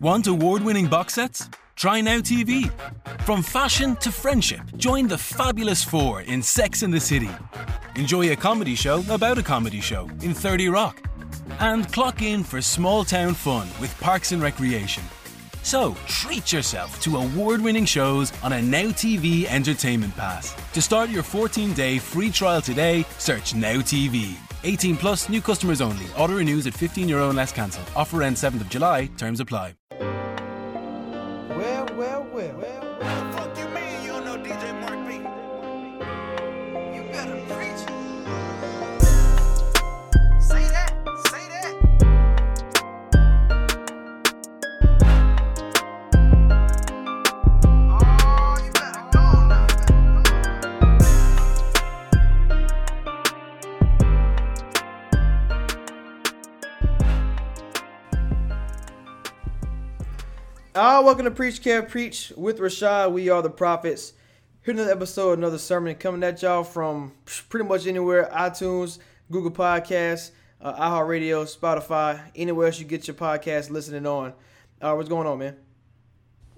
Want award winning box sets? Try Now TV. From fashion to friendship, join the fabulous four in Sex and the City. Enjoy a comedy show about a comedy show in 30 Rock. And clock in for small town fun with Parks and Recreation. So treat yourself to award winning shows on a Now TV entertainment pass. To start your 14 day free trial today, search Now TV. 18 plus, new customers only. Auto renews at 15 euro and less cancel. Offer ends 7th of July, terms apply. Welcome to Preach Kev Preach with Rashad. We are the prophets. Here's another episode, another sermon coming at y'all from pretty much anywhere iTunes, Google Podcasts, uh, iHeartRadio, Spotify, anywhere else you get your podcast listening on. Uh, what's going on, man?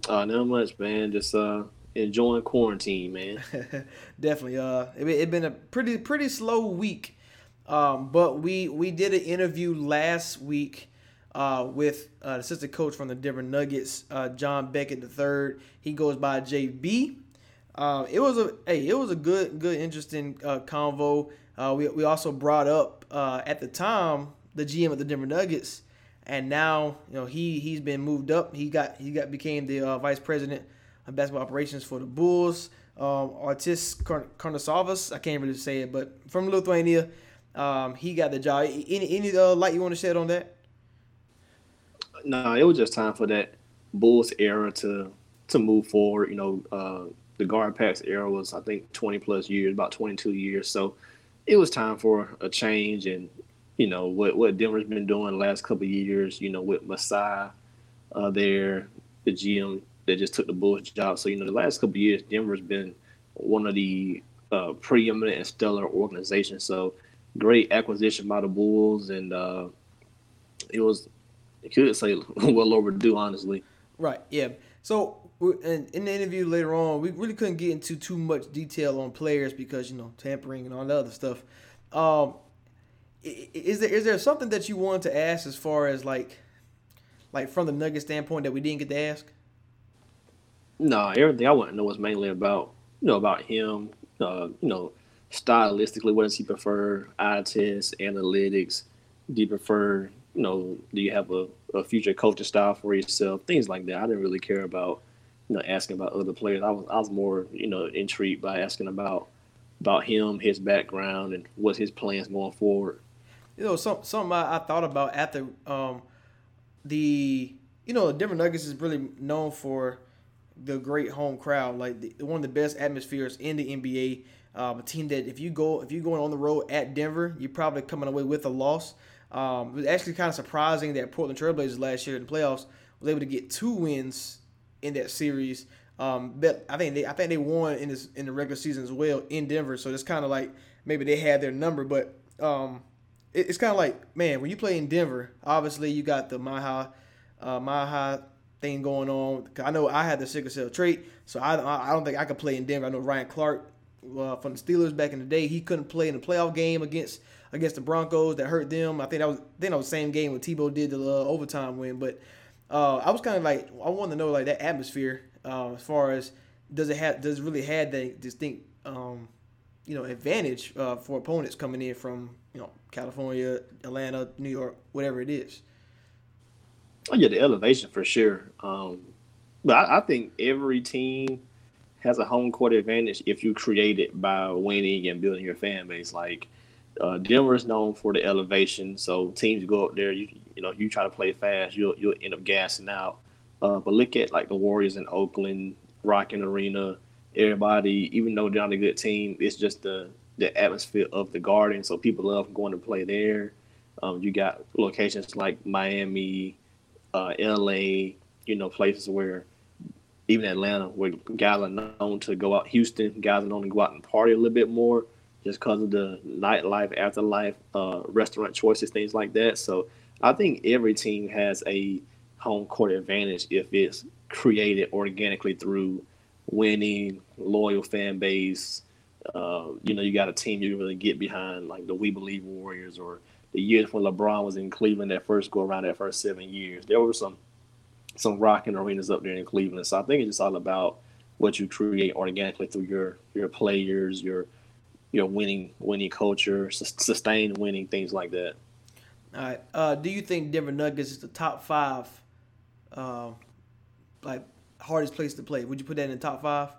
Uh, not much, man. Just uh, enjoying quarantine, man. Definitely. Uh, it, it been a pretty pretty slow week, um, but we we did an interview last week uh, with uh, assistant coach from the Denver Nuggets, uh, John Beckett III. He goes by JB. Uh, it was a hey, it was a good good interesting uh, convo. Uh, we we also brought up uh, at the time the GM of the Denver Nuggets, and now you know he he's been moved up. He got he got became the vice president of basketball operations for the Bulls. Um, Artis Karnisovas, I can't really say it, but from Lithuania, um, he got the job. Any any light you want to shed on that? No, it was just time for that Bulls era to to move forward. You know, uh, the GarPax era was I think 20 plus years, about 22 years. So it was time for a change, and you know what what Denver's been doing the last couple years. You know, with Masai uh, there, the GM that just took the Bulls job. So you know, the last couple years, Denver's been one of the uh, preeminent and stellar organizations. So great acquisition by the Bulls, and uh, it was you could say well overdue, honestly. Right. Yeah. So in, in the interview later on, we really couldn't get into too much detail on players because you know tampering and all that other stuff. Um, is there is there something that you wanted to ask as far as like, like from the Nugget standpoint that we didn't get to ask? No, everything I want to know was mainly about you know about him. Uh, you know, stylistically, what does he prefer? Eye test, analytics. Do you prefer? You know, do you have a, a future coaching style for yourself? Things like that. I didn't really care about you know asking about other players. I was I was more you know intrigued by asking about about him, his background, and what his plans going forward. You know, some something I, I thought about after um, the you know the Denver Nuggets is really known for the great home crowd, like the, one of the best atmospheres in the NBA. Um, a team that if you go if you're going on the road at Denver, you're probably coming away with a loss. Um, it was actually kind of surprising that Portland Trailblazers last year in the playoffs was able to get two wins in that series. Um, but I think they I think they won in this in the regular season as well in Denver. So it's kind of like maybe they had their number, but um, it, it's kind of like man when you play in Denver, obviously you got the Maha uh, Maha thing going on. I know I had the sickle cell trait, so I I don't think I could play in Denver. I know Ryan Clark uh, from the Steelers back in the day, he couldn't play in the playoff game against against the Broncos that hurt them. I think that was I think that was the same game when Tebow did the uh, overtime win. But uh, I was kind of like I wanted to know like that atmosphere uh, as far as does it have does it really have that distinct um, you know advantage uh, for opponents coming in from you know California, Atlanta, New York, whatever it is. Oh yeah, the elevation for sure. Um, but I, I think every team has a home court advantage if you create it by winning and building your fan base. Like uh, Denver is known for the elevation, so teams go up there. You you know you try to play fast, you'll you'll end up gassing out. Uh, but look at like the Warriors in Oakland, Rockin' Arena. Everybody, even though they're not a good team, it's just the the atmosphere of the Garden. So people love going to play there. Um, you got locations like Miami, uh, LA, you know, places where even Atlanta, where guys are known to go out, Houston, guys are known to go out and party a little bit more just because of the nightlife, afterlife, uh, restaurant choices, things like that. So I think every team has a home court advantage if it's created organically through winning, loyal fan base. Uh, you know, you got a team you really get behind, like the We Believe Warriors, or the years when LeBron was in Cleveland that first go around that first seven years. There were some some rocking arenas up there in Cleveland. So I think it's just all about what you create organically through your your players, your your winning winning culture, sustained winning things like that. All right. Uh, do you think Denver Nuggets is the top five, uh, like hardest place to play? Would you put that in the top five?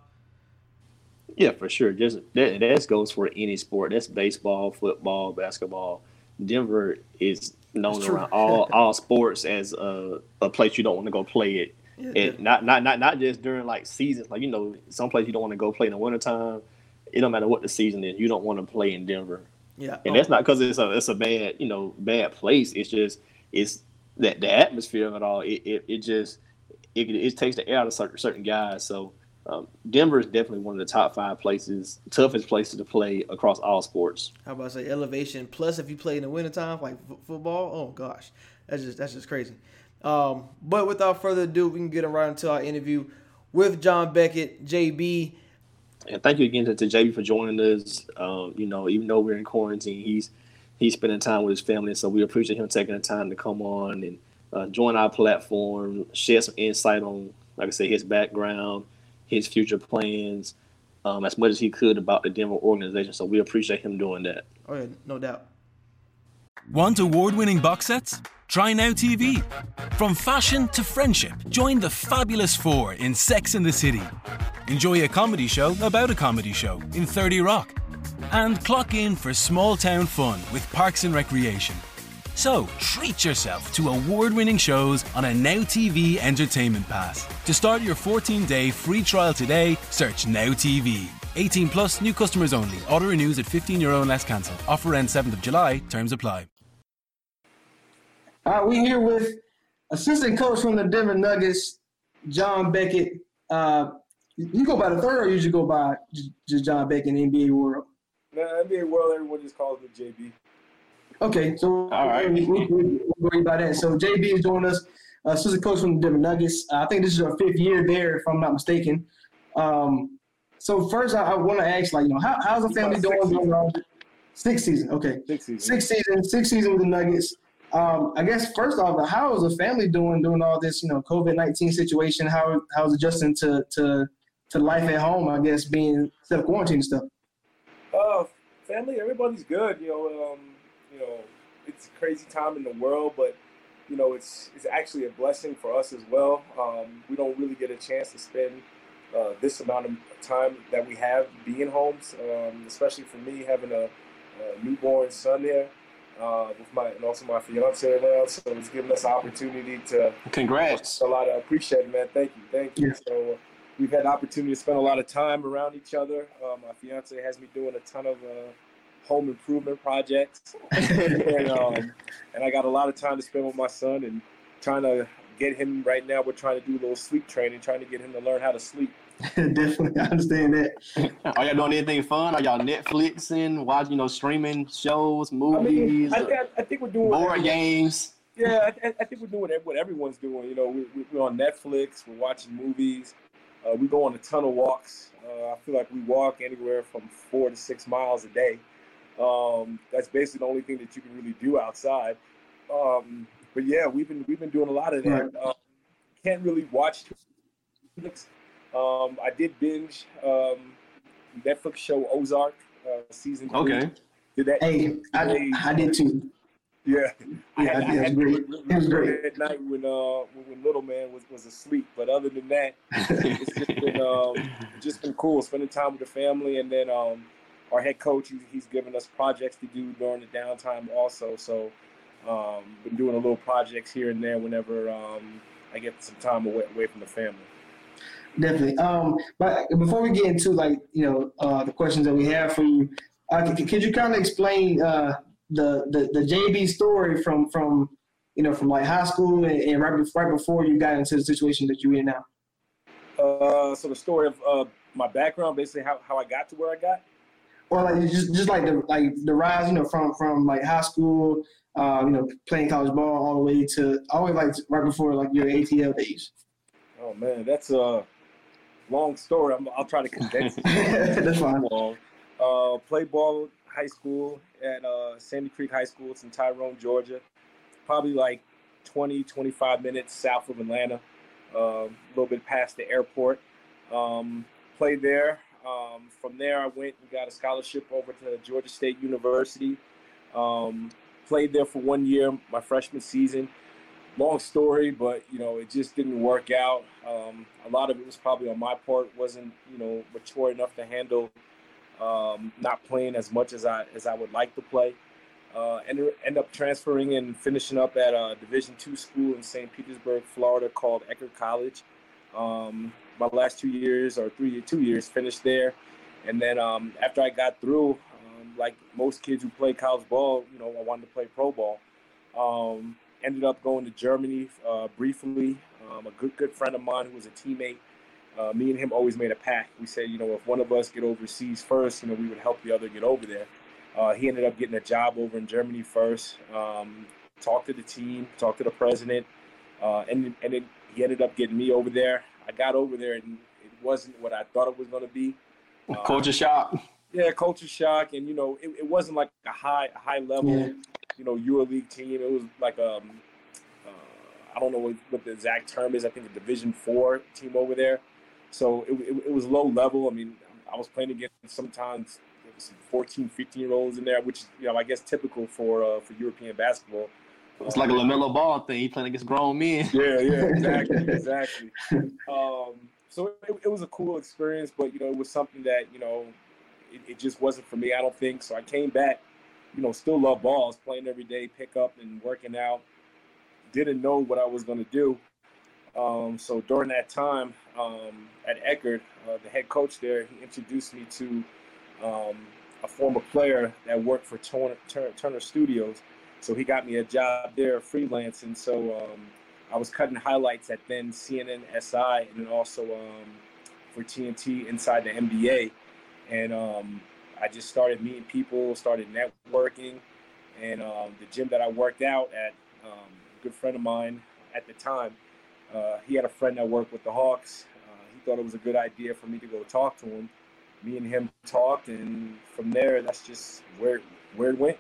Yeah, for sure. Just that that goes for any sport. That's baseball, football, basketball. Denver is known around all all sports as a, a place you don't want to go play it. Yeah, and not, not not not just during like seasons. Like you know, some place you don't want to go play in the wintertime. It don't matter what the season is. You don't want to play in Denver. Yeah, and oh. that's not because it's a it's a bad you know bad place. It's just it's that the atmosphere of it all. It it, it just it, it takes the air out of certain certain guys. So um, Denver is definitely one of the top five places, toughest places to play across all sports. How about I say elevation? Plus, if you play in the wintertime, like f- football, oh gosh, that's just that's just crazy. Um, but without further ado, we can get right into our interview with John Beckett, JB. And thank you again to, to JB for joining us. Um, you know, even though we're in quarantine, he's he's spending time with his family, so we appreciate him taking the time to come on and uh, join our platform, share some insight on, like I said, his background his future plans um, as much as he could about the Denver organization. So we appreciate him doing that. Oh, yeah, no doubt. Want award winning box sets? Try Now TV. From fashion to friendship, join the fabulous four in Sex in the City. Enjoy a comedy show about a comedy show in 30 Rock. And clock in for small town fun with Parks and Recreation. So treat yourself to award winning shows on a Now TV entertainment pass. To start your 14 day free trial today, search Now TV. 18 plus, new customers only. Auto renews at 15 euro and less cancel. Offer ends 7th of July. Terms apply. All right, we're here with assistant coach from the Denver Nuggets, John Beckett. Uh, you go by the third, or you just go by just John Beckett in the NBA world? No, NBA world, everyone just calls me JB. Okay, so all right, we, we, we, worry about that. So JB is joining us, uh, assistant coach from the Denver Nuggets. Uh, I think this is our fifth year there, if I'm not mistaken. Um, so first, I, I want to ask, like, you know, how, how's the family doing? Six, six season, okay. Six season. Six season, six season with the Nuggets. Um, I guess first off, how is the family doing doing all this, you know, COVID nineteen situation? How how's adjusting to to to life at home? I guess being self quarantine stuff. Uh, family, everybody's good. You know, um, you know, it's a crazy time in the world, but you know, it's it's actually a blessing for us as well. Um, we don't really get a chance to spend uh, this amount of time that we have being homes, um, especially for me having a, a newborn son here. Uh, with my and also my fiance around, so it's giving us an opportunity to. Congrats! A lot of appreciate it, man. Thank you, thank you. Yeah. So we've had the opportunity to spend a lot of time around each other. Uh, my fiance has me doing a ton of uh, home improvement projects, and, um, and I got a lot of time to spend with my son and trying to get him. Right now, we're trying to do a little sleep training, trying to get him to learn how to sleep. Definitely, I understand that. Are y'all doing anything fun? Are y'all Netflixing, watching, you know, streaming shows, movies? I, mean, I, I think we're doing board games. Yeah, I, I, think we're doing what everyone's doing. You know, we, we're on Netflix, we're watching movies, uh, we go on a ton of walks. Uh, I feel like we walk anywhere from four to six miles a day. Um, that's basically the only thing that you can really do outside. Um, but yeah, we've been we've been doing a lot of that. Right. Um, can't really watch Netflix. Um, I did binge um, Netflix show Ozark uh, season. Three. Okay. Did that? Hey, I, I did too. Yeah, yeah, I, I, I had great. It was great at night when uh when, little man was, was asleep. But other than that, it's just been um just been cool spending time with the family, and then um our head coach, he's, he's given us projects to do during the downtime also. So, um, been doing a little projects here and there whenever um, I get some time away, away from the family. Definitely. Um, but before we get into like you know uh, the questions that we have for you, uh, could, could you kind of explain uh, the, the the JB story from from you know from like high school and, and right before, right before you got into the situation that you're in now? Uh, so the story of uh, my background, basically how, how I got to where I got or like just just like the like the rise, you know, from from like high school uh, you know, playing college ball all the way to way like right before like your ATL days? Oh man, that's a long story. I'm, I'll try to condense it. That's fine. Long. Uh, played ball high school at uh, Sandy Creek High School. It's in Tyrone, Georgia. Probably like 20, 25 minutes south of Atlanta. Uh, a little bit past the airport. Um, played there. Um, from there, I went and got a scholarship over to Georgia State University. Um, played there for one year, my freshman season. Long story, but you know it just didn't work out. Um, a lot of it was probably on my part. wasn't you know mature enough to handle um, not playing as much as I as I would like to play. Uh, and end up transferring and finishing up at a Division two school in St. Petersburg, Florida, called Eckerd College. Um, my last two years or three two years finished there, and then um, after I got through, um, like most kids who play college ball, you know, I wanted to play pro ball. Um, ended up going to Germany uh, briefly. Um, a good good friend of mine who was a teammate. Uh, me and him always made a pact. We said, you know, if one of us get overseas first, you know, we would help the other get over there. Uh, he ended up getting a job over in Germany first. Um, talked to the team, talked to the president, uh, and and it, he ended up getting me over there. I got over there, and it wasn't what I thought it was going to be. Culture shock. Yeah, culture shock, and you know, it, it wasn't like a high a high level, Yeah. You know, EuroLeague team. It was like um, uh, I don't know what, what the exact term is. I think a Division Four team over there. So it, it, it was low level. I mean, I was playing against sometimes some 14, 15 year olds in there, which you know I guess typical for uh, for European basketball. It's like a Lamelo Ball thing. He playing against grown men. Yeah, yeah, exactly, exactly. Um, so it, it was a cool experience, but you know, it was something that you know, it, it just wasn't for me. I don't think so. I came back, you know, still love balls, playing every day, pick up and working out. Didn't know what I was going to do. Um, so during that time um, at Eckerd, uh, the head coach there, he introduced me to um, a former player that worked for Turner, Turner, Turner Studios. So he got me a job there, freelancing. so um, I was cutting highlights at then CNN SI, and then also um, for TNT inside the NBA. And um, I just started meeting people, started networking, and um, the gym that I worked out at, um, a good friend of mine at the time, uh, he had a friend that worked with the Hawks. Uh, he thought it was a good idea for me to go talk to him. Me and him talked, and from there, that's just where where it went.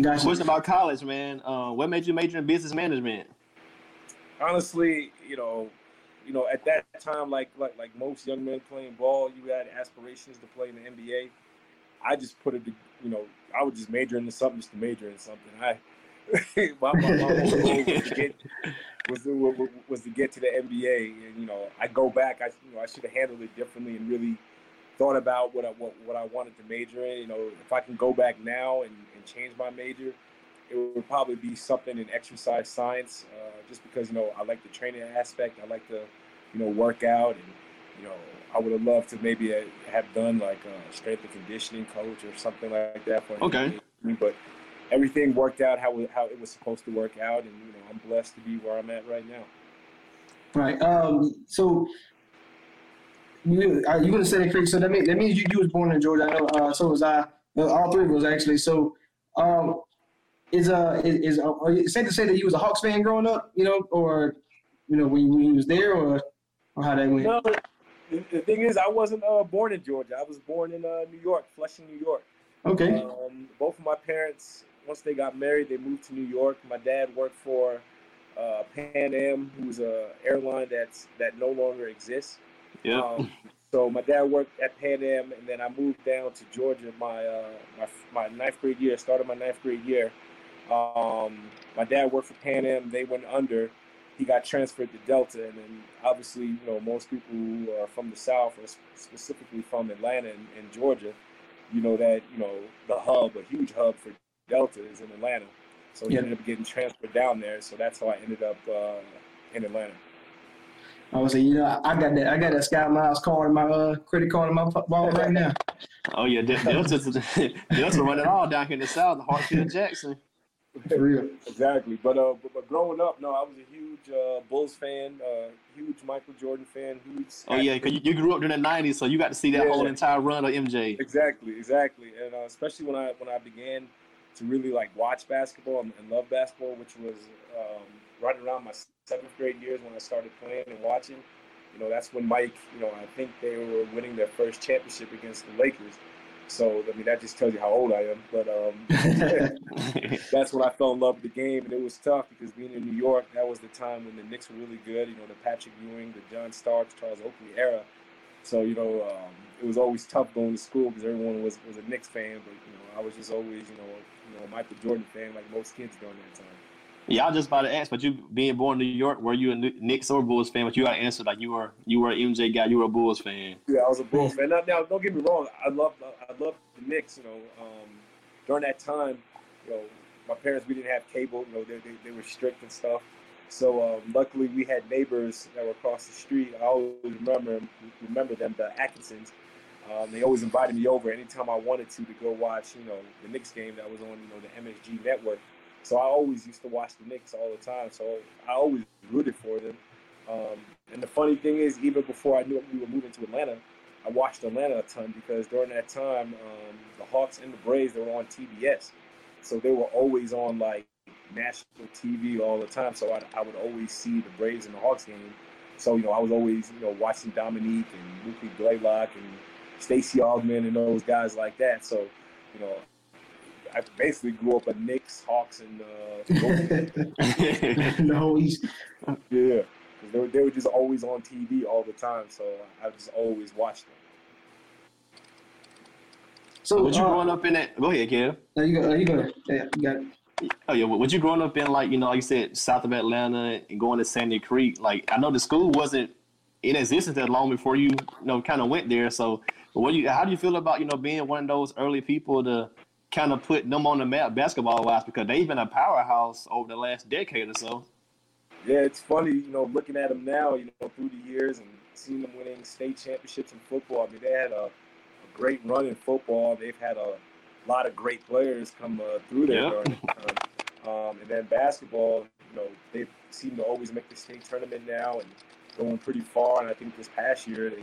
Gotcha. Question about college, man. Uh, what made you major in business management? honestly, you know, you know, at that time, like like like most young men playing ball, you had aspirations to play in the NBA. I just put it, you know, I would just major into something just to major in something. I my, my, my was to get was to, was to get to the NBA, and you know, I go back. I you know, I should have handled it differently and really thought about what I what, what I wanted to major in. You know, if I can go back now and, and change my major, it would probably be something in exercise science, uh, just because you know I like the training aspect. I like to, you know, work out, and you know, I would have loved to maybe uh, have done like a strength and conditioning coach or something like that. For Okay. But everything worked out how it, how it was supposed to work out, and you know, I'm blessed to be where I'm at right now. Right. Um. So you are you would have Sandy Creek. So that means that means you, you was born in Georgia. I know. Uh, so was I. All three of us actually. So, um, is uh is, is uh, are you safe to say that you was a Hawks fan growing up? You know, or you know when, when you was there, or or how that went? No, the, the thing is, I wasn't uh, born in Georgia. I was born in uh, New York, Flushing, New York. Okay. Um, both of my parents, once they got married, they moved to New York. My dad worked for uh, Pan Am, who's a airline that's that no longer exists. Yeah. Um, so my dad worked at Pan Am, and then I moved down to Georgia my uh, my my ninth grade year. Started my ninth grade year. Um, my dad worked for Pan Am. They went under. He got transferred to Delta, and then obviously, you know, most people who are from the South, or specifically from Atlanta and, and Georgia, you know that you know the hub, a huge hub for Delta, is in Atlanta. So he Yeah. ended up getting transferred down there. So that's how I ended up uh, in Atlanta. I was say, you know, I got that. I got that Sky Miles card in my uh, credit card in my wallet right now. Oh yeah, Del- Delta's Delta running all down here in the south, Hartsfield Jackson. For real. Exactly. But uh, but, but growing up, no, I was a huge uh, Bulls fan, uh, huge Michael Jordan fan, huge. Oh yeah, because you, you grew up during the '90s, so you got to see that Yeah. whole entire run of MJ. Exactly, exactly, and uh, especially when I when I began to really like watch basketball and, and love basketball, which was um, right around my seventh grade years when I started playing and watching. You know, that's when Mike, you know, I think they were winning their first championship against the Lakers. So I mean, that just tells you how old I am. But um, that's when I fell in love with the game, and it was tough because being in New York, that was the time when the Knicks were really good. You know, the Patrick Ewing, the John Starks, Charles Oakley era. So you know, um, it was always tough going to school because everyone was was a Knicks fan. But you know, I was just always you know you know Michael Jordan fan like most kids during that time. Yeah, I just about to ask, but you being born in New York, were you a Knicks or Bulls fan? But you got to answer like you were you were an MJ guy, you were a Bulls fan. Yeah, I was a Bulls fan. Now, now don't get me wrong, I love I love the Knicks. You know, um, during that time, you know, my parents we didn't have cable. You know, they they, they were strict and stuff. So um, luckily, we had neighbors that were across the street. I always remember remember them, the Atkinsons. Um, they always invited me over anytime I wanted to to go watch, you know, the Knicks game that was on, you know, the MSG network. So I always used to watch the Knicks all the time. So I always rooted for them. Um, and the funny thing is, even before I knew we were moving to Atlanta, I watched Atlanta a ton because during that time, um, the Hawks and the Braves they were on TBS, so they were always on like national TV all the time. So I, I would always see the Braves and the Hawks game. So you know, I was always you know watching Dominique and Mookie Blaylock and Stacey Augmon and those guys like that. So you know, I basically grew up a Knicks, Hawks, and uh, no, East. Yeah, they were, they were just always on TV all the time, so I just always watched them. So, would you uh, growing up in that? Go ahead, Kev. No, you go. There You go. Yeah, you got. It. Oh yeah, would you growing up in like you know, like you said, south of Atlanta and going to Sandy Creek? Like I know the school wasn't in existence that long before you, you know, kind of went there. So, what you? How do you feel about you know being one of those early people to kind of putting them on the map basketball wise because they've been a powerhouse over the last decade or so. Yeah, it's funny, you know, looking at them now, you know, through the years and seeing them winning state championships in football. I mean, they had a, a great run in football. They've had a lot of great players come uh, through there yeah. during Um, and then basketball, you know, they seem to always make the state tournament now and going pretty far. And I think this past year they,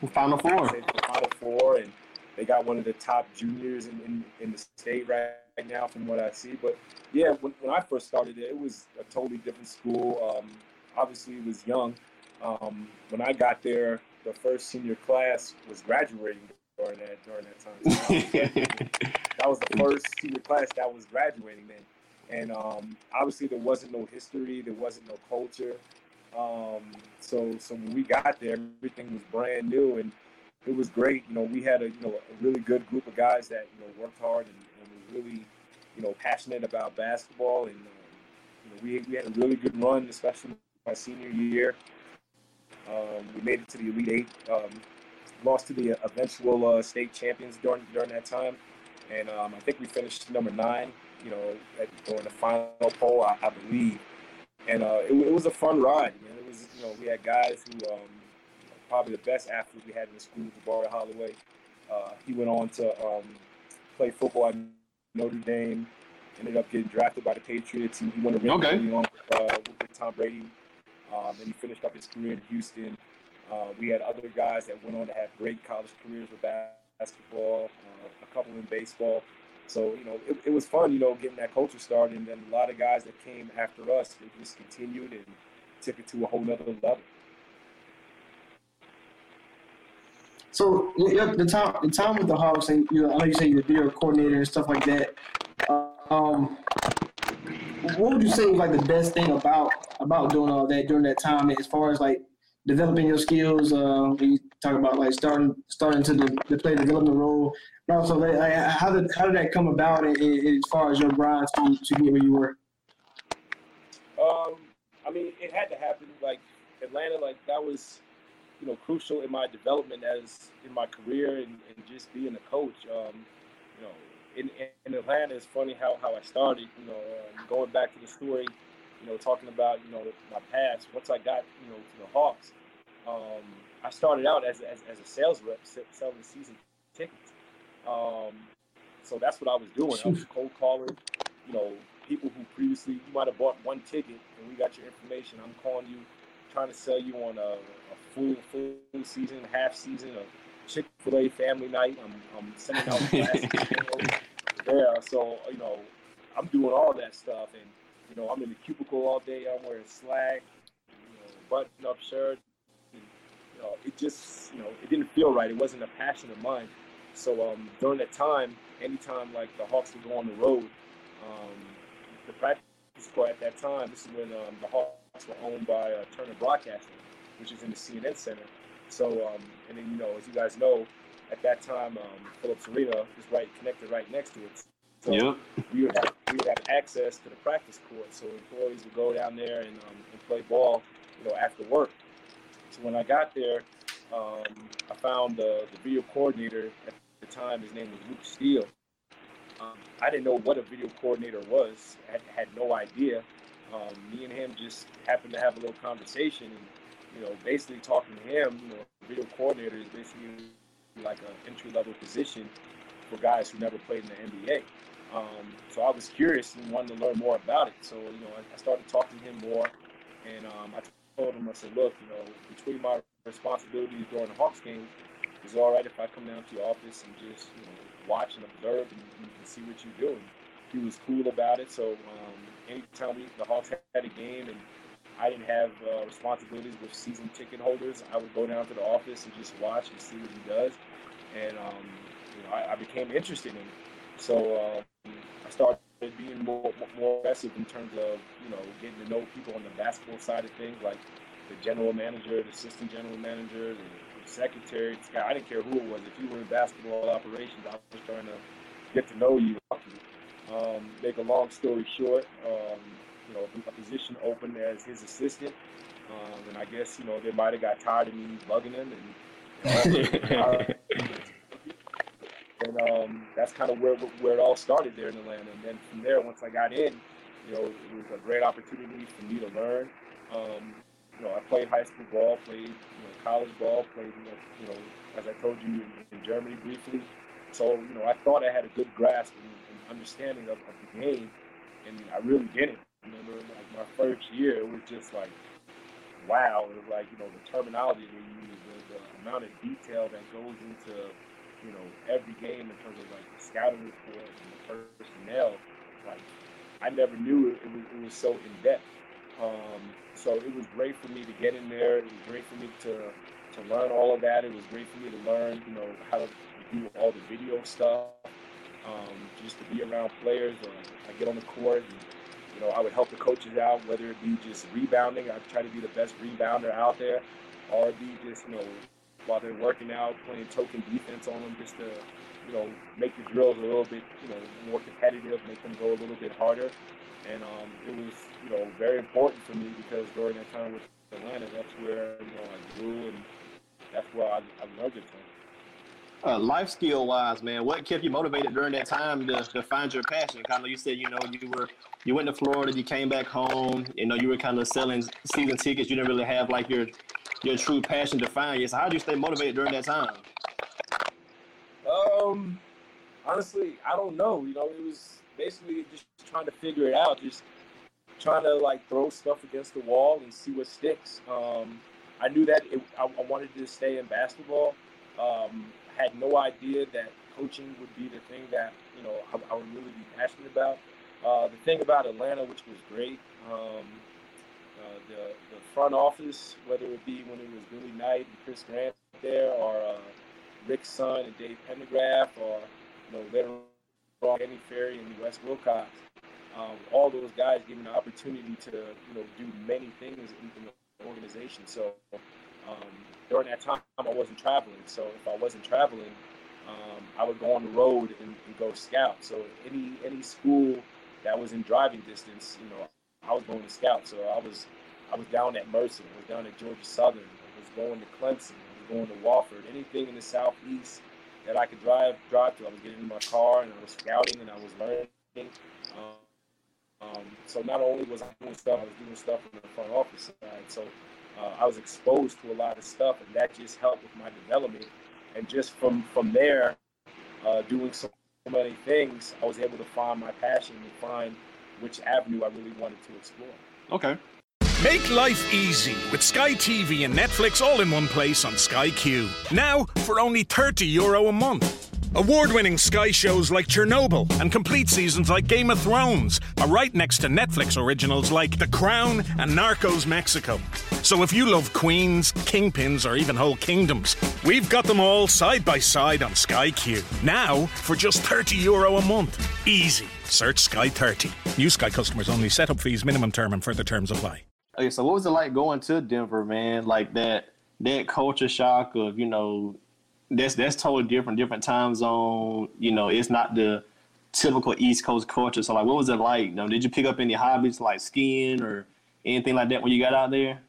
they Final Four, Final Four, and they got one of the top juniors in, in, in the state right, right, now, from what I see. But yeah, when, when I first started it, it was a totally different school. Um, obviously, it was young. Um, when I got there, the first senior class was graduating during that during that time. that was the first senior class that was graduating then. And um, obviously, there wasn't no history, there wasn't no culture. Um, so, so when we got there, everything was brand new, and it was great. You know, we had a you know a really good group of guys that you know worked hard and, and were really you know passionate about basketball, and um, you know we we had a really good run, especially my senior year. Um, we made it to the Elite Eight, um, lost to the eventual uh, state champions during during that time, and um, I think we finished number nine. You know, at, during the final poll, I, I believe, and uh, it, it, was a fun ride. Man. It was you know we had guys who um, probably the best athlete we had in the school, Jabari Holloway. Uh, he went on to um, play football at Notre Dame. Ended up getting drafted by the Patriots. He, he won a ring okay. on uh, with Tom Brady. Um, and he finished up his career in Houston. Uh, we had other guys that went on to have great college careers with basketball, uh, a couple in baseball. So, you know, it, it, was fun, you know, getting that culture started. And then a lot of guys that came after us, they just continued and took it to a whole nother level. So the time the time with the Hawks, and you know, I know you say you're video coordinator and stuff like that. Um, what would you say was like the best thing about about doing all that during that time, as far as like developing your skills? Uh, you talk about like starting starting to the, the play development role, but also like, how did how did that come about, as far as your grind to, to get where you were? Um, I mean, it had to happen. Like Atlanta, like that was you know, crucial in my development as in my career and, and just being a coach. Um, you know, in, in Atlanta, it's funny how, how I started. You know, um, going back to the story, you know, talking about you know my past. Once I got you know to the Hawks, um, I started out as, as, as a sales rep selling season tickets. Um, so that's what I was doing. I was cold calling. You know, people who previously you might have bought one ticket and we got your information. I'm calling you, trying to sell you on a full full season, half season of Chick Fil A family night. I'm, I'm sending out classes. Yeah, so you know, I'm doing all that stuff, and you know, I'm in the cubicle all day. I'm wearing slack, you know, button-up shirt. And, you know, it just, you know, it didn't feel right. It wasn't a passion of mine. So um, during that time, anytime like the Hawks would go on the road, um, the practice court at that time, this is when um, the Hawks were owned by uh, Turner Broadcasting, which is in the CNN Center. So, um, and then you know, as you guys know, at that time, um, Phillips Arena is right connected right next to it. So Yep. we would have we would have access to the practice court, so employees would go down there and, um, and play ball, you know, after work. So when I got there, um, I found the, the video coordinator at the time. His name was Luke Steele. Um, I didn't know what a video coordinator was. I had, had no idea. Um, me and him just happened to have a little conversation, and you know, basically talking to him. You know, video coordinator is basically like an entry level position for guys who never played in the NBA. Um, so I was curious and wanted to learn more about it. So you know, I, I started talking to him more, and um, I told him, I said, look, you know, between my responsibilities during the Hawks game, is it all right if I come down to your office and just you know watch and observe and, and see what you're doing. He was cool about it. So um, anytime we, the Hawks had a game and I didn't have uh, responsibilities with season ticket holders, I would go down to the office and just watch and see what he does. And um, you know, I, I became interested in it. So um, I started being more more aggressive in terms of you know getting to know people on the basketball side of things, like the general manager, the assistant general manager, the, secretary. This guy, I didn't care who it was. If you were in basketball operations, I was trying to get to know you. Um, make a long story short, um, you know, a position opened as his assistant, um, and I guess you know they might have got tired of me bugging him, and and um, that's kind of where where it all started there in Atlanta. And then from there, once I got in, you know, it was a great opportunity for me to learn. Um, you know, I played high school ball, played you know, college ball, played you know, you know, as I told you in, in Germany briefly. So you know, I thought I had a good grasp and understanding of, of the game, and I really didn't. Remember, like my first year, it was just like, wow. It was like you know the terminology they use, the, the amount of detail that goes into you know every game in terms of like the scouting report and the personnel. Like I never knew it, it was it was so in depth. Um, so it was great for me to get in there. It was great for me to to learn all of that. It was great for me to learn, you know, how to do all the video stuff. Um, just to be around players. Uh, I get on the court and you know I would help the coaches out, whether it be just rebounding. I try to be the best rebounder out there, or be just you know while they're working out, playing token defense on them, just to you know make the drills a little bit you know more competitive, make them go a little bit harder. And um, it was you know very important for me because during that time with Atlanta, that's where you know I grew and that's where I, I learned it from. Uh, life skill wise, man, what kept you motivated during that time to, to find your passion? Kind of, you said, you know, you were you went to Florida, you came back home, you know, you were kind of selling season tickets. You didn't really have like your your true passion defined yet. So how did you stay motivated during that time? Um, honestly, I don't know. You know, it was basically just trying to figure it out, just trying to like throw stuff against the wall and see what sticks. Um, I knew that it, I, I wanted to stay in basketball. Um, had no idea that coaching would be the thing that you know I, I would really be passionate about. Uh, the thing about Atlanta, which was great, um, uh, the the front office, whether it be when it was Billy Knight and Chris Grant there, or uh, Rick Sund and Dave Pendergraft, or you know later on Danny Ferry and Wes Wilcox, um, all those guys gave me the opportunity to you know do many things in, in the organization. So um, during that time, I wasn't traveling. So if I wasn't traveling, um, I would go on the road and, and go scout. So any any school that was in driving distance, you know, I was going to scout. So I was I was down at Mercer, I was down at Georgia Southern, I was going to Clemson, I was going to Wofford, anything in the southeast that I could drive drive to. I was getting in my car and I was scouting and I was learning. Um, um, so not only was I doing stuff, I was doing stuff in the front office side. So uh, I was exposed to a lot of stuff, and that just helped with my development. And just from from there, uh, doing so many things, I was able to find my passion and find which avenue I really wanted to explore. Okay. Make life easy with Sky TV and Netflix all in one place on Sky Q. Now for only 30 euro a month. Award winning Sky shows like Chernobyl and complete seasons like Game of Thrones are right next to Netflix originals like The Crown and Narcos Mexico. So if you love queens, kingpins, or even whole kingdoms, we've got them all side by side on Sky Q. Now for just 30 euro a month. Easy. Search Sky 30. New Sky customers only. Setup fees, minimum term, and further terms apply. Okay, so what was it like going to Denver, man? Like that that culture shock of you know that's that's totally different, different time zone. You know, it's not the typical East Coast culture. So like, what was it like? You know, did you pick up any hobbies like skiing or anything like that when you got out there?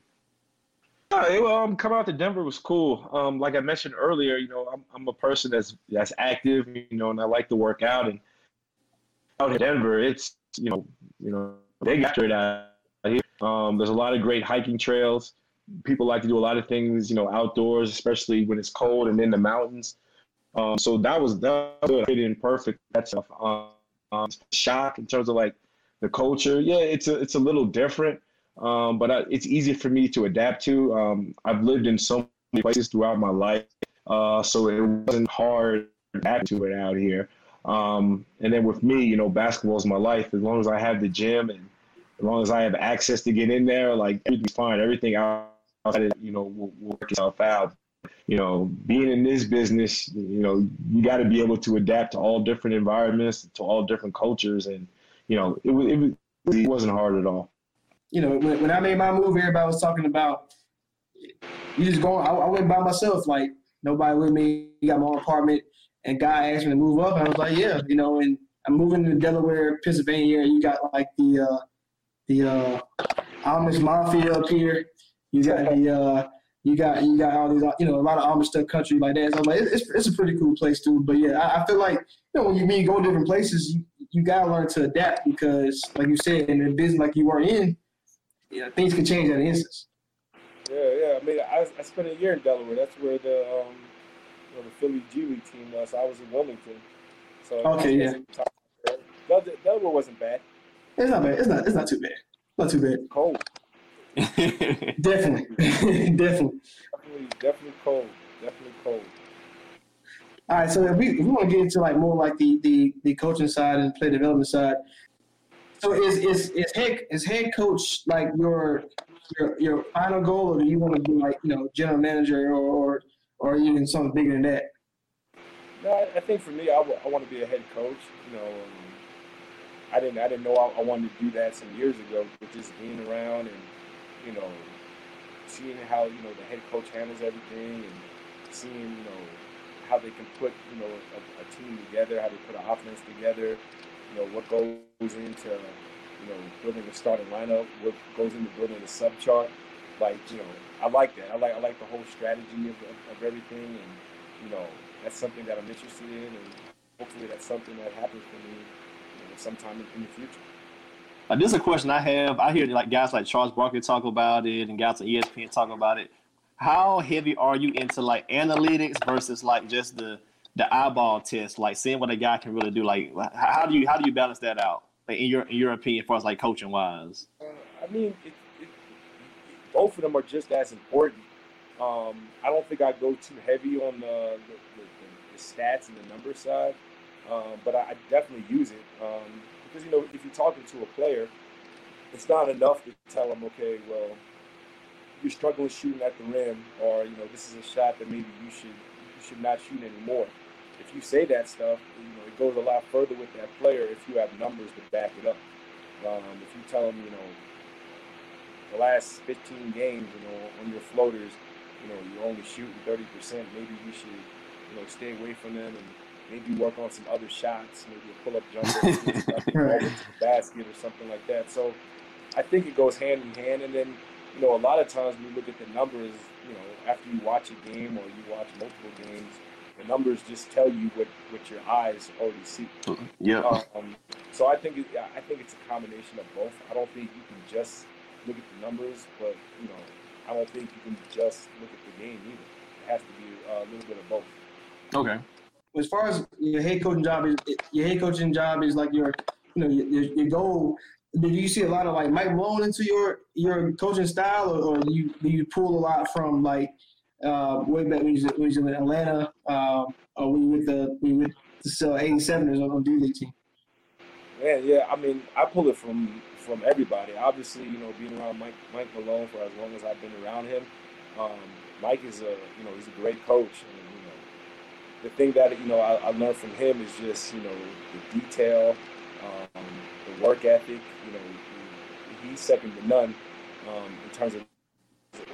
Yeah, it, um, coming out to Denver was cool. Um, like I mentioned earlier, you know, I'm, I'm a person that's that's active, you know, and I like to work out. And out in Denver, it's you know, you know, they got it out here. Um, there's a lot of great hiking trails. People like to do a lot of things, you know, outdoors, especially when it's cold and in the mountains. Um, so that was that was good. Fit in perfect. That stuff. Um, um, shock in terms of like the culture. Yeah, it's a it's a little different um, but I, it's easy for me to adapt to. Um, I've lived in so many places throughout my life, uh, so it wasn't hard to adapt to it out here. And then with me, you know, basketball is my life. As long as I have the gym and as long as I have access to get in there, like everything's fine. Everything outside, you know, will, will work itself out. You know, being in this business, you know, you got to be able to adapt to all different environments, to all different cultures, and you know, it, it, it wasn't hard at all you know, when, when I made my move, everybody was talking about you just going. I, I went by myself, like nobody with me. Got my own apartment, and guy asked me to move up, I was like, yeah, you know. And I'm moving to Delaware, Pennsylvania. and You got like the uh, the uh, Amish mafia up here. You got the uh, you got you got all these you know a lot of Amish stuff country like that. So I'm like, it's, it's a pretty cool place too. But yeah, I, I feel like you know when you mean go different places, you, you gotta learn to adapt because, like you said, in a business like you were in, yeah, things can change at an instance. Yeah, yeah. I mean, I, I spent a year in Delaware. That's where the um, you know, the Philly G League team was. I was in Wilmington. So okay, yeah. Delaware wasn't bad. It's not bad. It's not. It's not too bad. Not too bad. Cold. Definitely. definitely. Definitely. Definitely cold. Definitely cold. All right, so if we, if we want to get into like more like the, the the coaching side and play development side, so is is is head is head coach like your your your final goal, or do you want to be like you know general manager or or, or even something bigger than that? No, I think for me, I, w- I want to be a head coach. You know, um, I didn't I didn't know I, I, wanted to do that some years ago, but just being around and you know seeing how you know the head coach handles everything and seeing you know how they can put you know a, a team together, how they put an offense together you know, what goes into, you know, building a starting lineup, what goes into building a sub chart. Like, you know, I like that. I like I like the whole strategy of, of, of everything, and you know, that's something that I'm interested in, and hopefully that's something that happens for me, you know, sometime in, in the future. This is a question I have. I hear like guys like Charles Barkley talk about it, and guys on ESPN talk about it. How heavy are you into like analytics versus like just the the eyeball test, like seeing what a guy can really do. Like, how do you how do you balance that out? Like in your in your opinion, as far as like coaching wise. Uh, I mean, it, it, both of them are just as important. Um, I don't think I go too heavy on the, the, the, the stats and the number side, um, but I, I, definitely use it um, because you know if you're talking to a player, it's not enough to tell them, okay, well, you're struggling shooting at the rim, or you know this is a shot that maybe you should you should not shoot anymore if you say that stuff, you know, it goes a lot further with that player if you have numbers to back it up. Um, if you tell them, you know, the last 15 games, you know, on your floaters, you know, you're only shooting 30%, maybe you should, you know, stay away from them and maybe work on some other shots, maybe a pull-up jumper, over to the basket or something like that. So I think it goes hand in hand. And then, you know, a lot of times when you look at the numbers, you know, after you watch a game or you watch multiple games, the numbers just tell you what, what your eyes already see. Yeah. Um, so I think it, I think it's a combination of both. I don't think you can just look at the numbers, but you know, I don't think you can just look at the game either. It has to be uh, a little bit of both. Okay. As far as your head coaching job is, your head coaching job is like your, you know, your, your goal. Do you see a lot of like Mike Malone into your your coaching style, or, or do you do you pull a lot from like uh, way back when he was in Atlanta. Uh, we with the we with the so 87ers on the League team. Yeah, yeah. I mean, I pull it from from everybody. Obviously, you know, being around Mike Mike Malone for as long as I've been around him, um, Mike is a you know he's a great coach. And, you the thing that you know I, I learned from him is just you know the detail, um, the work ethic. You know, he, he's second to none um, in terms of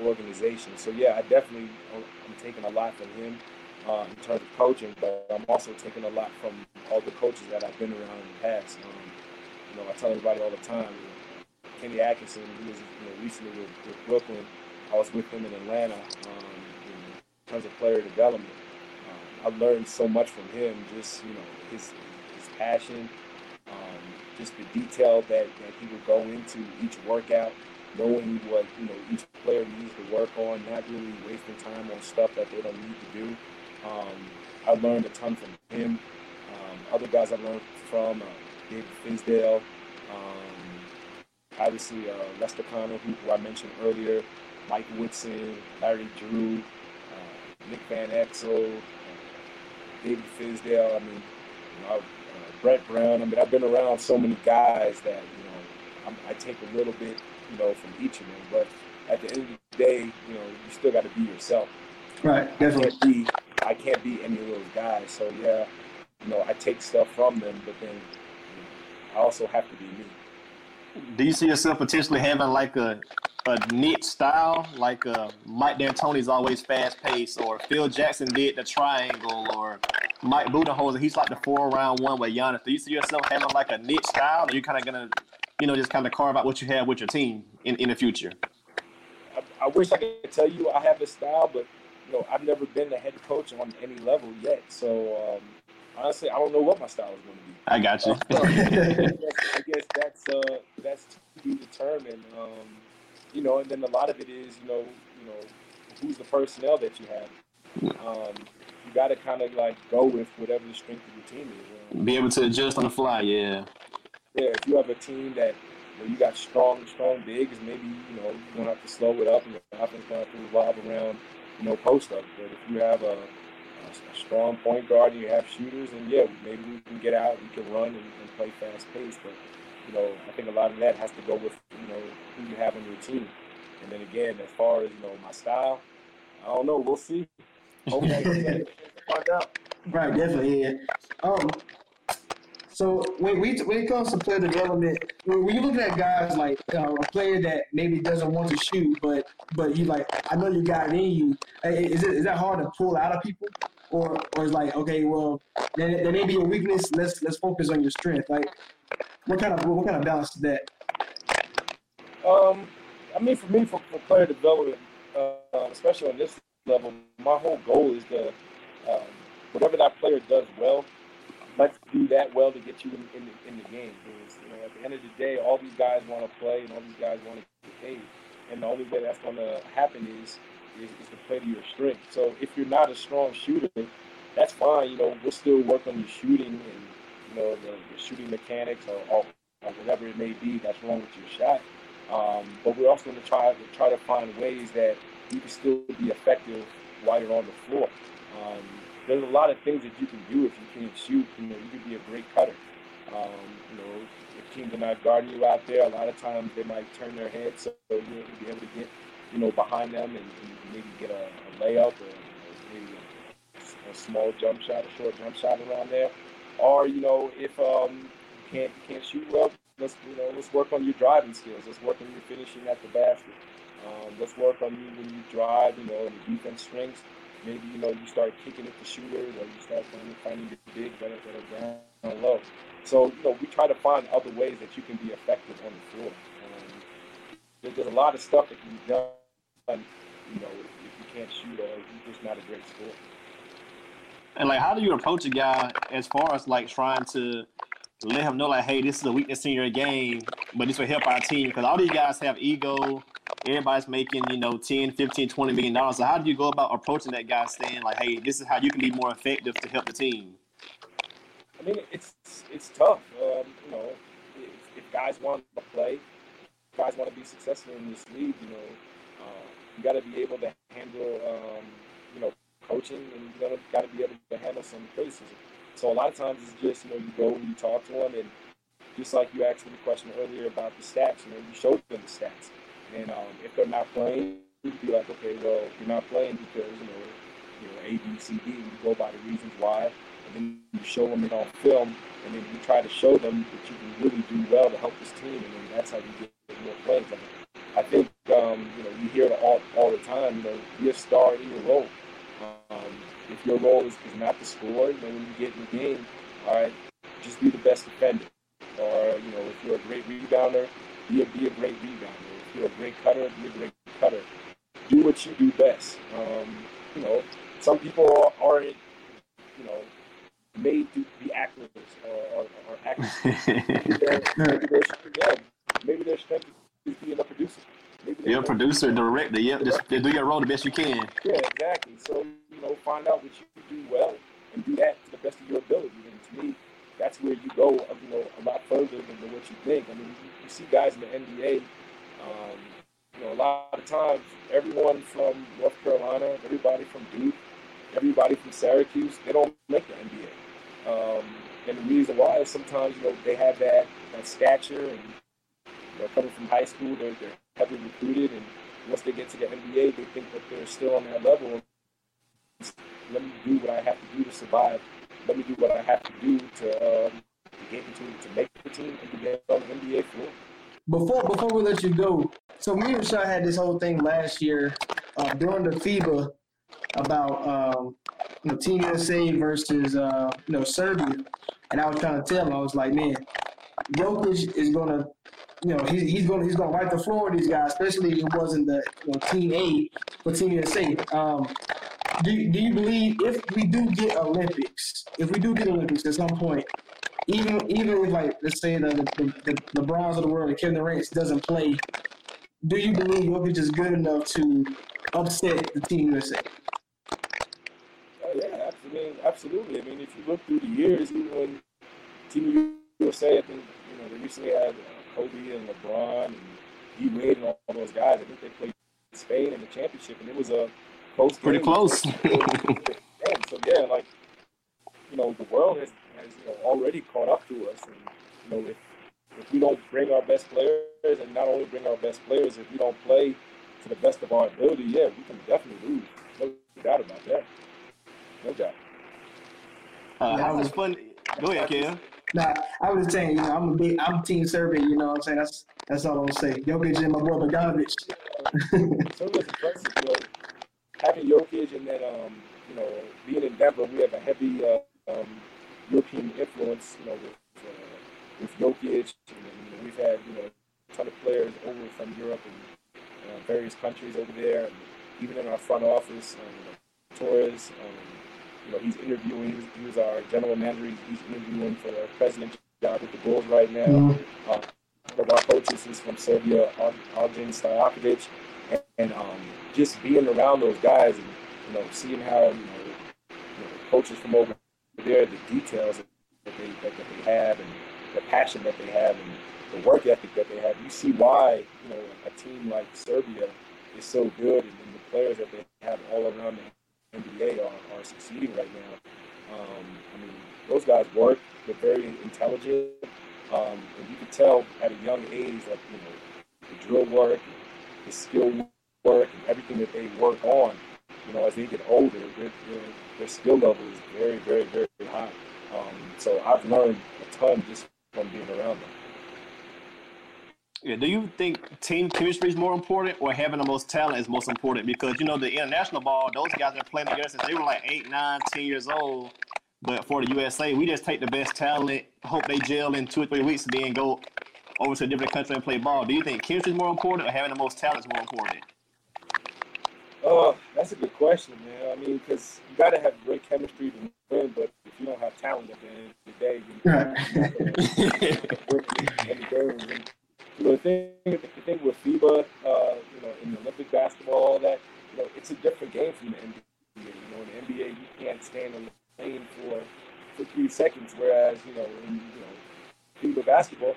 organization. So yeah, I definitely I'm taking a lot from him uh, in terms of coaching, but I'm also taking a lot from all the coaches that I've been around in the past. Um, you know, I tell everybody all the time. You know, Kenny Atkinson, he was you know recently with, with, Brooklyn. I was with him in Atlanta um, in terms of player development. I learned so much from him. Just you know his his passion, um, just the detail that, that he would go into each workout, knowing what you know each player needs to work on, not really wasting time on stuff that they don't need to do. Um, I learned a ton from him. Um, other guys I learned from, uh, David Fizdale, um, obviously uh, Lester Connor, who, who, I mentioned earlier, Mike Woodson, Larry Drew, uh, Nick Van Exel, David Fizdale. I mean, you know, uh, Brett Brown. I mean, I've been around so many guys that you know I'm, i take a little bit, you know, from each of them. But at the end of the day, you know, you still got to be yourself. Right. Definitely. I can't be, I can't be any of those guys. So yeah, you know, I take stuff from them, but then I also have to be me. Do you see yourself potentially having like a a niche style, like uh, Mike D'Antoni's always fast paced, or Phil Jackson did the triangle, or Mike Budenholzer, he's like the four round one with Giannis. Do you see yourself having like a niche style, or you kind of gonna, you know, just kind of carve out what you have with your team in, in the future? I, I wish I could tell you I have a style, but you know, I've never been the head coach on any level yet. So um, honestly, I don't know what my style is going to be. I got you. Uh, I, guess, I, guess, that's uh, that's to be determined. Um, you know, and then a lot of it is, you know, you know, who's the personnel that you have. Um, you got to kind of like go with whatever the strength of your team is. Be able to adjust on the fly, yeah. Yeah, if you have a team that you, know, you got strong, strong bigs, maybe you know you don't have to slow it up, and the offense going to revolve around, you know, post up. But if you have a a strong point guard and you have shooters, and yeah, maybe we can get out, we can run and, and play fast pace. But you know, I think a lot of that has to go with you know who you have on your team. And then again, as far as you know, my style, I don't know. We'll see. Hopefully, find out. Right, definitely. Yeah. Um, so when we when it comes to player development, when you look at guys like uh, a player that maybe doesn't want to shoot, but but you like, I know you got it in you. Is it is that hard to pull out of people? Or or it's like okay, well, there may be a weakness. Let's let's focus on your strength. Like, what kind of what kind of balance is that? Um, I mean, for me, for, for player development, uh, especially on this level, my whole goal is to um, whatever that player does well, let's do that well to get you in, in, the, in the game. Because you know, at the end of the day, all these guys want to play and all these guys want to get paid, and the only way that's going to happen is is, is to play to your strength. So if you're not a strong shooter, that's fine. You know, we'll still work on your shooting and you know the, shooting mechanics or, or, whatever it may be that's wrong with your shot. Um, but we're also going to try to try to find ways that you can still be effective while you're on the floor. Um, there's a lot of things that you can do if you can't shoot. You know, you could be a great cutter. Um, you know, if teams are not guarding you out there, a lot of times they might turn their head so you'll be able to get you know, behind them and, and maybe get a, a layup or, maybe a, a, small jump shot, a short jump shot around there. Or, you know, if um, you can't can't shoot well, let's you know, let's work on your driving skills. Let's work on your finishing at the basket. Um, let's work on you when you drive, you know, the defense strengths. Maybe, you know, you start kicking at the shooters or you start finding, finding the big are, that down low. So, you know, we try to find other ways that you can be effective on the floor. Um, there's a lot of stuff that can be done you know, if you can't shoot or you're just not a great sport. And like, how do you approach a guy as far as like trying to let him know, like, hey, this is a weakness in your game, but this will help our team? Because all these guys have ego. Everybody's making, you know, 10, 15, 20 million dollars. So how do you go about approaching that guy saying, like, hey, this is how you can be more effective to help the team? I mean, it's it's tough. Um, you know, if, if guys want to play, guys want to be successful in this league, you know, you got to be able to handle, um, you know, coaching, and you got to be able to handle some criticism. So a lot of times it's just you know you go and you talk to them, and just like you asked me the question earlier about the stats, you know, you show them the stats, and um, if they're not playing, you'd be like, okay, well, you're not playing because you know, you know, A, B, C, D. You go by the reasons why, and then you show them it on film, and then you try to show them that you can really do well to help this team, and then that's how you get more playing time. I think um, you know you hear it all all the time. You know, be a star in your role. Um, if your role is, is not to score, know, when you get in the game, all right, just be the best defender. Or you know, if you're a great rebounder, be a be a great rebounder. If you're a great cutter, be a great cutter. Do what you do best. Um, you know, some people aren't, you know, made to be actors or, or, or actors. maybe their, maybe their strength is being a producer. You're a producer, director. Yep, just, just do your role the best you can. Yeah, exactly. So, you know, find out what you do well and do that to the best of your ability. And to me, that's where you go, uh, you know, a lot further than what you think. I mean, you, you see guys in the NBA, um, you know, a lot of times, everyone from North Carolina, everybody from Duke, everybody from Syracuse, they don't make the NBA. Um, and the reason why is sometimes, you know, they have that, that stature and, know, coming from high school, they're, they're heavily recruited and once they get to the NBA, they think that they're still on that level. Let me do what I have to do to survive. Let me do what I have to do to, um, get into to make the team and to get on the NBA floor. Before before we let you go, so me and Shaw had this whole thing last year uh, during the FIBA about um, you know Team USA versus uh, you know Serbia, and I was trying to tell him I was like, man, Jokic is gonna, you know, he's, he's gonna he's gonna wipe the floor with these guys, especially if it wasn't the you know, Team A but Team USA. Um, do do you believe if we do get Olympics, if we do get Olympics at some point, even even if like let's say the the, the, the bronze of the world, Kevin Durant doesn't play, do you believe Jokic is good enough to upset the Team USA? Oh yeah, I mean, absolutely. I mean, if you look through the years, even when Team USA, I think you know they recently had uh, Kobe and LeBron and D Wade and all, all those guys. I think they played Spain in the championship, and it was a close. Pretty game. close. Yeah, so yeah, like you know, the world has, has you know, already caught up to us, and you know, if if we don't bring our best players, and not only bring our best players, if we don't play to the best of our ability, yeah, we can definitely lose. No doubt about that. No doubt. Uh, how was fun? Go ahead, Kel. Nah, I was saying, you know, I'm a big, I'm Team Serbia. You know, what I'm saying that's that's all I'm saying. Jokic and my brother Bogdanovic. So having Jokic and then, um, you know, being in Denver, we have a heavy uh, um, European influence, you know, with, uh, with Jokic. And you know, we've had, you know, a ton of players over from Europe and uh, various countries over there. And even in our front office, um, Arturas, um, you know, he's interviewing, he was, he was our general manager, he's, he's interviewing for the president job with the Bulls right now. Mhm. Uh, one of our coaches is from Serbia, Al- Ognjen Stojakovic, and, and um, just being around those guys and you know seeing how you know, you know coaches from over there, the details that they that, that they have and the passion that they have and the work ethic that they have, you see why you know a team like Serbia is so good and, and the players that they have all around the NBA are, are succeeding right now. Um, I mean, those guys work. They're very intelligent. Um, and you can tell at a young age, like, you know, the drill work, the skill work, and everything that they work on, you know, as they get older, their, their, their skill level is very, very, very high. Um, so I've learned a ton just from being around them. Yeah, do you think team chemistry is more important or having the most talent is most important? Because you know the international ball, those guys are playing together since they were like eight, nine, ten years old. But for the USA, we just take the best talent, hope they gel in two or three weeks, and then go over to a different country and play ball. Do you think chemistry is more important or having the most talent is more important? Uh, that's a good question, man. I mean, because you got to have great chemistry to win, but if you don't have talent at the end of the day, you Right. Win the you know, the thing, the thing with FIBA, uh, you know, in Olympic basketball, all that, you know, it's a different game from the NBA. You know, in the NBA, you can't stand in the lane for for three seconds, whereas you know, in you know, FIBA basketball,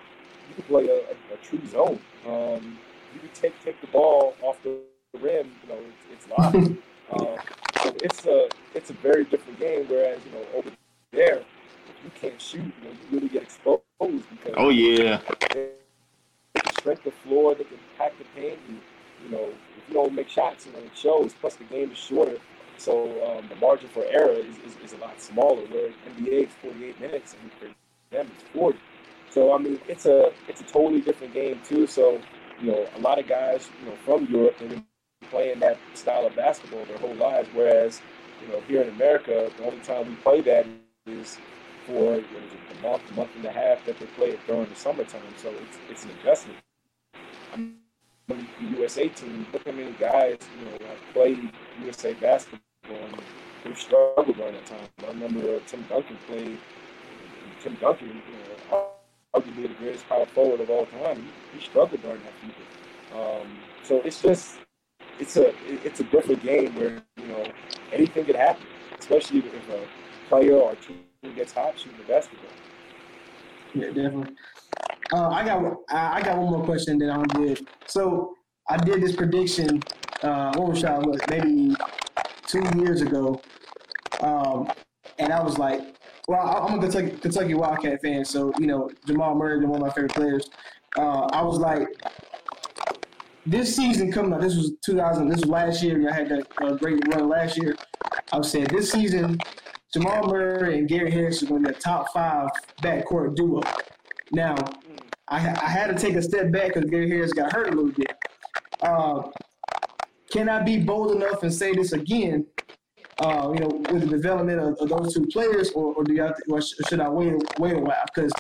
you can play a, a, a true zone. Um, you can take take the ball off the the rim, you know, it's, it's live. um, so it's a it's a very different game. Whereas you know over there, you can't shoot, you know, you really get exposed because Oh yeah. they can the floor, they can pack the paint. And, you know, if you don't make shots, you know, it shows. Plus, the game is shorter, so um, the margin for error is, is, is a lot smaller. Where NBA is 48 minutes, and for them it's 40. So I mean, it's a it's a totally different game too. So you know, a lot of guys, you know, from Europe, they've been playing that style of basketball their whole lives. Whereas, you know, here in America, the only time we play that is for is it, a month, month and a half that they play it during the summertime. So it's it's an adjustment. The USA team. Look how many guys you know have played USA basketball and they've struggled during that time. I remember uh, Tim Duncan played. Tim Duncan, you know, arguably the greatest power forward of all time. He, he struggled during that period. Um, so it's just it's a it's a different game where you know anything could happen, especially if a player or team gets hot shooting the basketball. Yeah, definitely. Uh, I got I got one more question, that I'm good. So I did this prediction. Uh, what was maybe two years ago, um, and I was like, well, I'm a Kentucky, Kentucky Wildcat fan, so you know Jamal Murray is one of my favorite players. Uh, I was like, this season coming up, this was 2000, this was last year. I had that uh, great run last year. I was saying this season, Jamal Murray and Gary Harris are going to be a top five backcourt duo. Now, I, I had to take a step back because Gary Harris got hurt a little bit. Uh, can I be bold enough and say this again? Uh, you know, with the development of, of those two players, or, or do to, or sh- should I wait wait a while? Because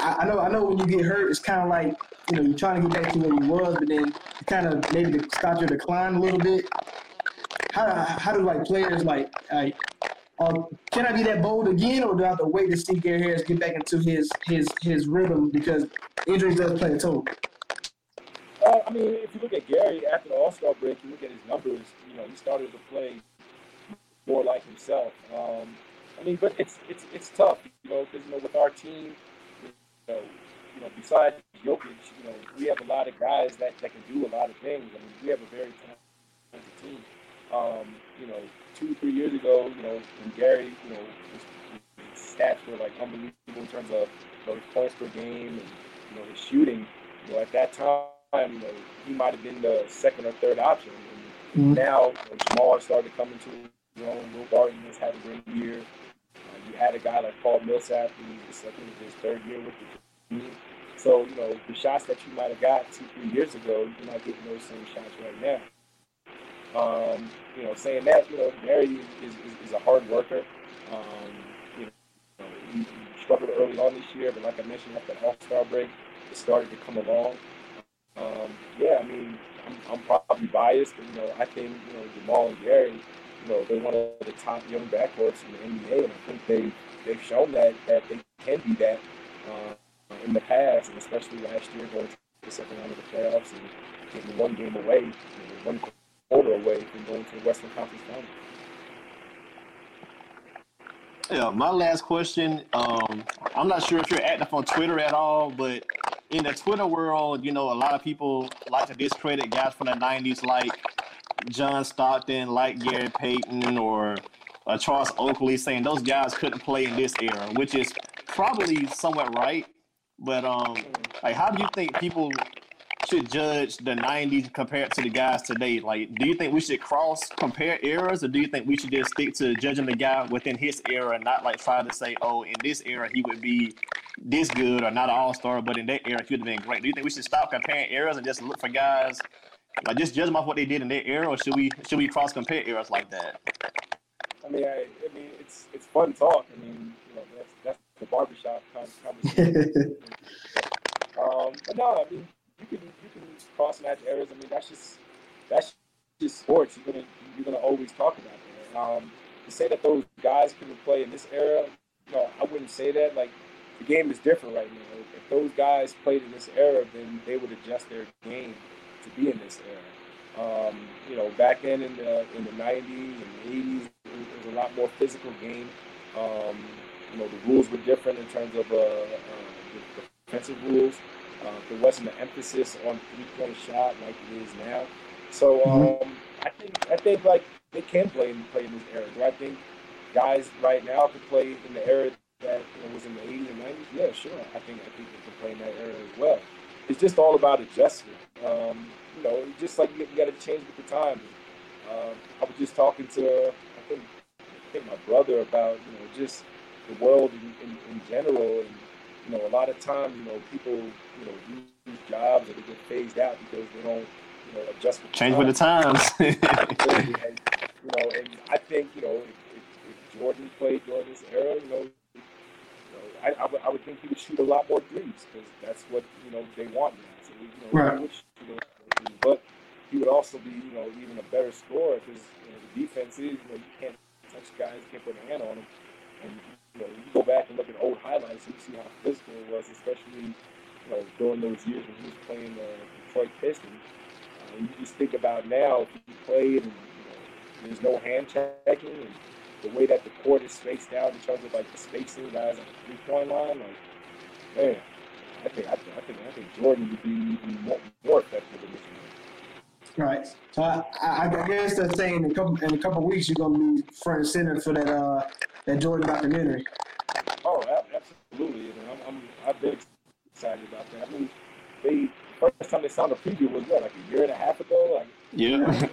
I, I know I know when you get hurt, it's kind of like you know you're trying to get back to where you was, but then kind of maybe start your decline a little bit. How how do like players like like uh, can I be that bold again, or do I have to wait to see Gary Harris get back into his his his rhythm because injuries does play a toll? Uh, I mean, if you look at Gary after the All Star break, you look at his numbers. You know, he started to play more like himself. Um, I mean, but it's it's it's tough, you know, because you know with our team, you know, you know, besides Jokic, you know, we have a lot of guys that, that can do a lot of things. I mean, we have a very talented team. Um, you know, two three years ago, you know, when Gary, you know, his, stats were like unbelievable in terms of you know, his points per game and you know his shooting. You know, at that time, you know, he might have been the second or third option. And Mhm. now, you know, Jamal started to come into his own. Will Barton has had a great year. Uh, you had a guy like Paul Millsap, who's I think his third year with the team. So you know the shots that you might have got two, three years ago, you're not getting those same shots right now. Um, you know, saying that, you know, Gary is, is, is a hard worker. Um, you know, he, he struggled early on this year, but like I mentioned, after the All Star break, it started to come along. Um, yeah, I mean, I'm, I'm probably biased, but you know, I think you know Jamal and Gary, you know, they're one of the top young backcourts in the NBA, and I think they they've shown that that they can be that uh, in the past, and especially last year going to the second round of the playoffs and getting one game away, you know, one quarter away from going to the Western Conference Finals. Yeah, my last question. Um, I'm not sure if you're active on Twitter at all, but in the Twitter world, you know, a lot of people like to discredit guys from the '90s, like John Stockton, like Gary Payton, or uh, Charles Oakley, saying those guys couldn't play in this era, which is probably somewhat right. But um, like, how do you think people should judge the '90s compared to the guys today? Like, do you think we should cross compare eras, or do you think we should just stick to judging the guy within his era, and not like try to say, oh, in this era he would be this good or not an all star, but in that era he would have been great? Do you think we should stop comparing eras and just look for guys? Like just judge them off what they did in their era, or should we should we cross compare eras like that? I mean, I, I mean, it's it's fun talk. I mean, you know, that's that's the barbershop kind of conversation. um, but no, I mean, you can you can cross match errors. I mean, that's just that's just sports. You're gonna you're gonna always talk about that. Um, to say that those guys couldn't play in this era, I wouldn't say that. Like the game is different right now. If those guys played in this era, then they would adjust their game to be in this era. Um, you know, back then in the in the '90s and the '80s, it was a lot more physical game. Um, you know, the rules were different in terms of uh, uh, the defensive rules. Uh, there wasn't an emphasis on three-point shot like it is now. So um, I think I think like they can play in play in this era. Do I think guys right now can play in the era that you know, was in the 80s and 90s? Yeah, sure. I think I think they can play in that era as well. It's just all about adjustment. Um, you know, just like you, you got to change with the times. Um, I was just talking to I think I think my brother about you know just the world in, in, in general and you know a lot of times you know people you know lose jobs or they get phased out because they don't you know adjust with Change with the times. times. and, you know, and I think you know if, if, if Jordan played during this era, you know, you know I, I, would, I would think he would shoot a lot more threes because that's what you know they want now. So you know, Right. he would shoot a lot more threes, but he would also be you know even a better scorer because you know, the defense is you know you can't touch guys, can't put a hand on them, and you know you go back and look at old highlights, and you see how physical it was, especially you know during those years when he was playing the Detroit Pistons. Uh, you just think about now if he played and you know, there's no hand checking and the way that the court is spaced out in terms of like the spacing guys on the three point line, like man, I think I think I think, I think Jordan would be even more, more effective in this game. Right. So I, I, guess that's saying in a couple in a couple weeks you're gonna be front and center for that uh that Jordan documentary. Oh, ab- absolutely. And I'm, I'm I've been excited about that. I mean, they first time they saw the preview was what like a year and a half ago. Like yeah.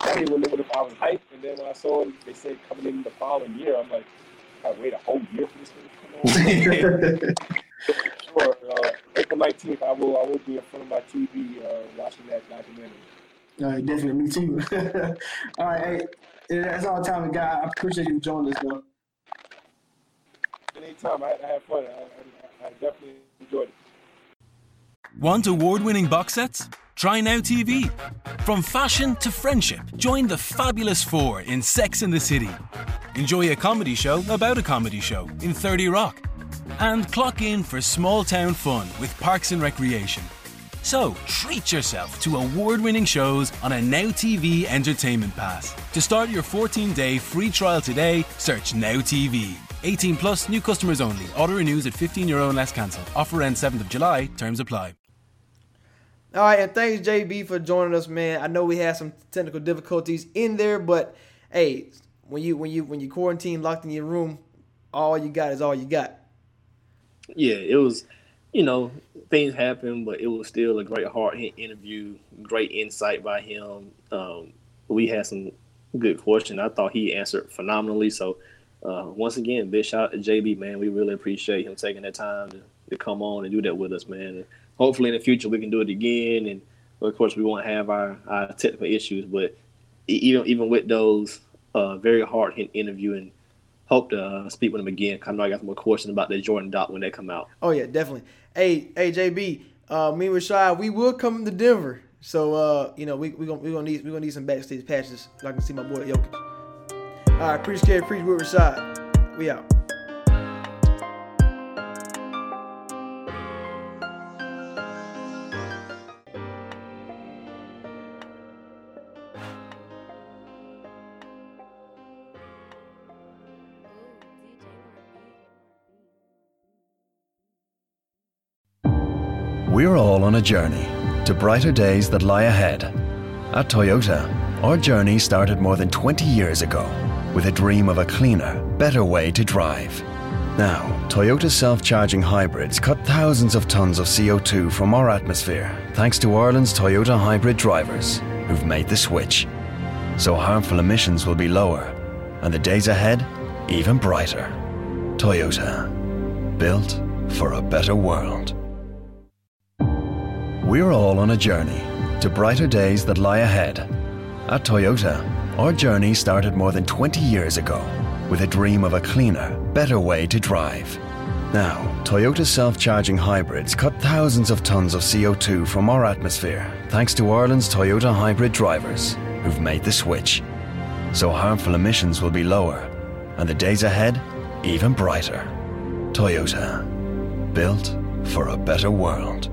I didn't even know if I was hyped, and then when I saw it, they said coming in the following year, I'm like, I wait a whole year for this thing to come on. sure. Uh, April 19th, I will I will be in front of my TV uh, watching that documentary. All right, definitely me too. all right, hey, that's all the time we got. I appreciate you joining us though. Anytime, I, I have fun. I, I, I definitely enjoyed it. Want award winning box sets? Try Now TV. From fashion to friendship, join the fabulous four in Sex and the City. Enjoy a comedy show about a comedy show in 30 Rock. And clock in for small town fun with Parks and Recreation. So treat yourself to award winning shows on a Now TV entertainment pass. To start your 14 day free trial today, search Now TV. 18 plus, new customers only. Auto renews at 15 euro and less cancel. Offer ends 7th of July. Terms apply. All right, and thanks JB for joining us, man. I know we had some technical difficulties in there, but hey, when you when you when you quarantine locked in your room, all you got is all you got. yeah, it was, you know, things happened, but it was still a great hard hit interview, great insight by him. Um, we had some good questions. I thought he answered phenomenally. So, uh, once again, big shout out to JB, man. We really appreciate him taking that time to, to come on and do that with us, man. And hopefully in the future we can do it again. And of course, we won't have our, our technical issues, but even even with those, uh, very hard hit interview and hope to uh, speak with him again. I know I got some more questions about the Jordan doc when they come out. Oh yeah, definitely. Hey, hey JB, uh, me and Rashad, we will come to Denver. So uh, you know, we we gonna we gonna need we gonna need some backstage passes. so I can see my boy Jokic. All right, appreciate preach with Rashad. We out. All on a journey to brighter days that lie ahead. At Toyota, our journey started more than 20 years ago with a dream of a cleaner, better way to drive. Now, Toyota self charging hybrids cut thousands of tons of CO2 from our atmosphere thanks to Ireland's Toyota hybrid drivers who've made the switch. So harmful emissions will be lower and the days ahead even brighter. Toyota, built for a better world. We're all on a journey to brighter days that lie ahead. At Toyota, our journey started more than 20 years ago with a dream of a cleaner, better way to drive. Now, Toyota self charging hybrids cut thousands of tons of CO2 from our atmosphere thanks to Ireland's Toyota hybrid drivers who've made the switch. So harmful emissions will be lower and the days ahead even brighter. Toyota, built for a better world.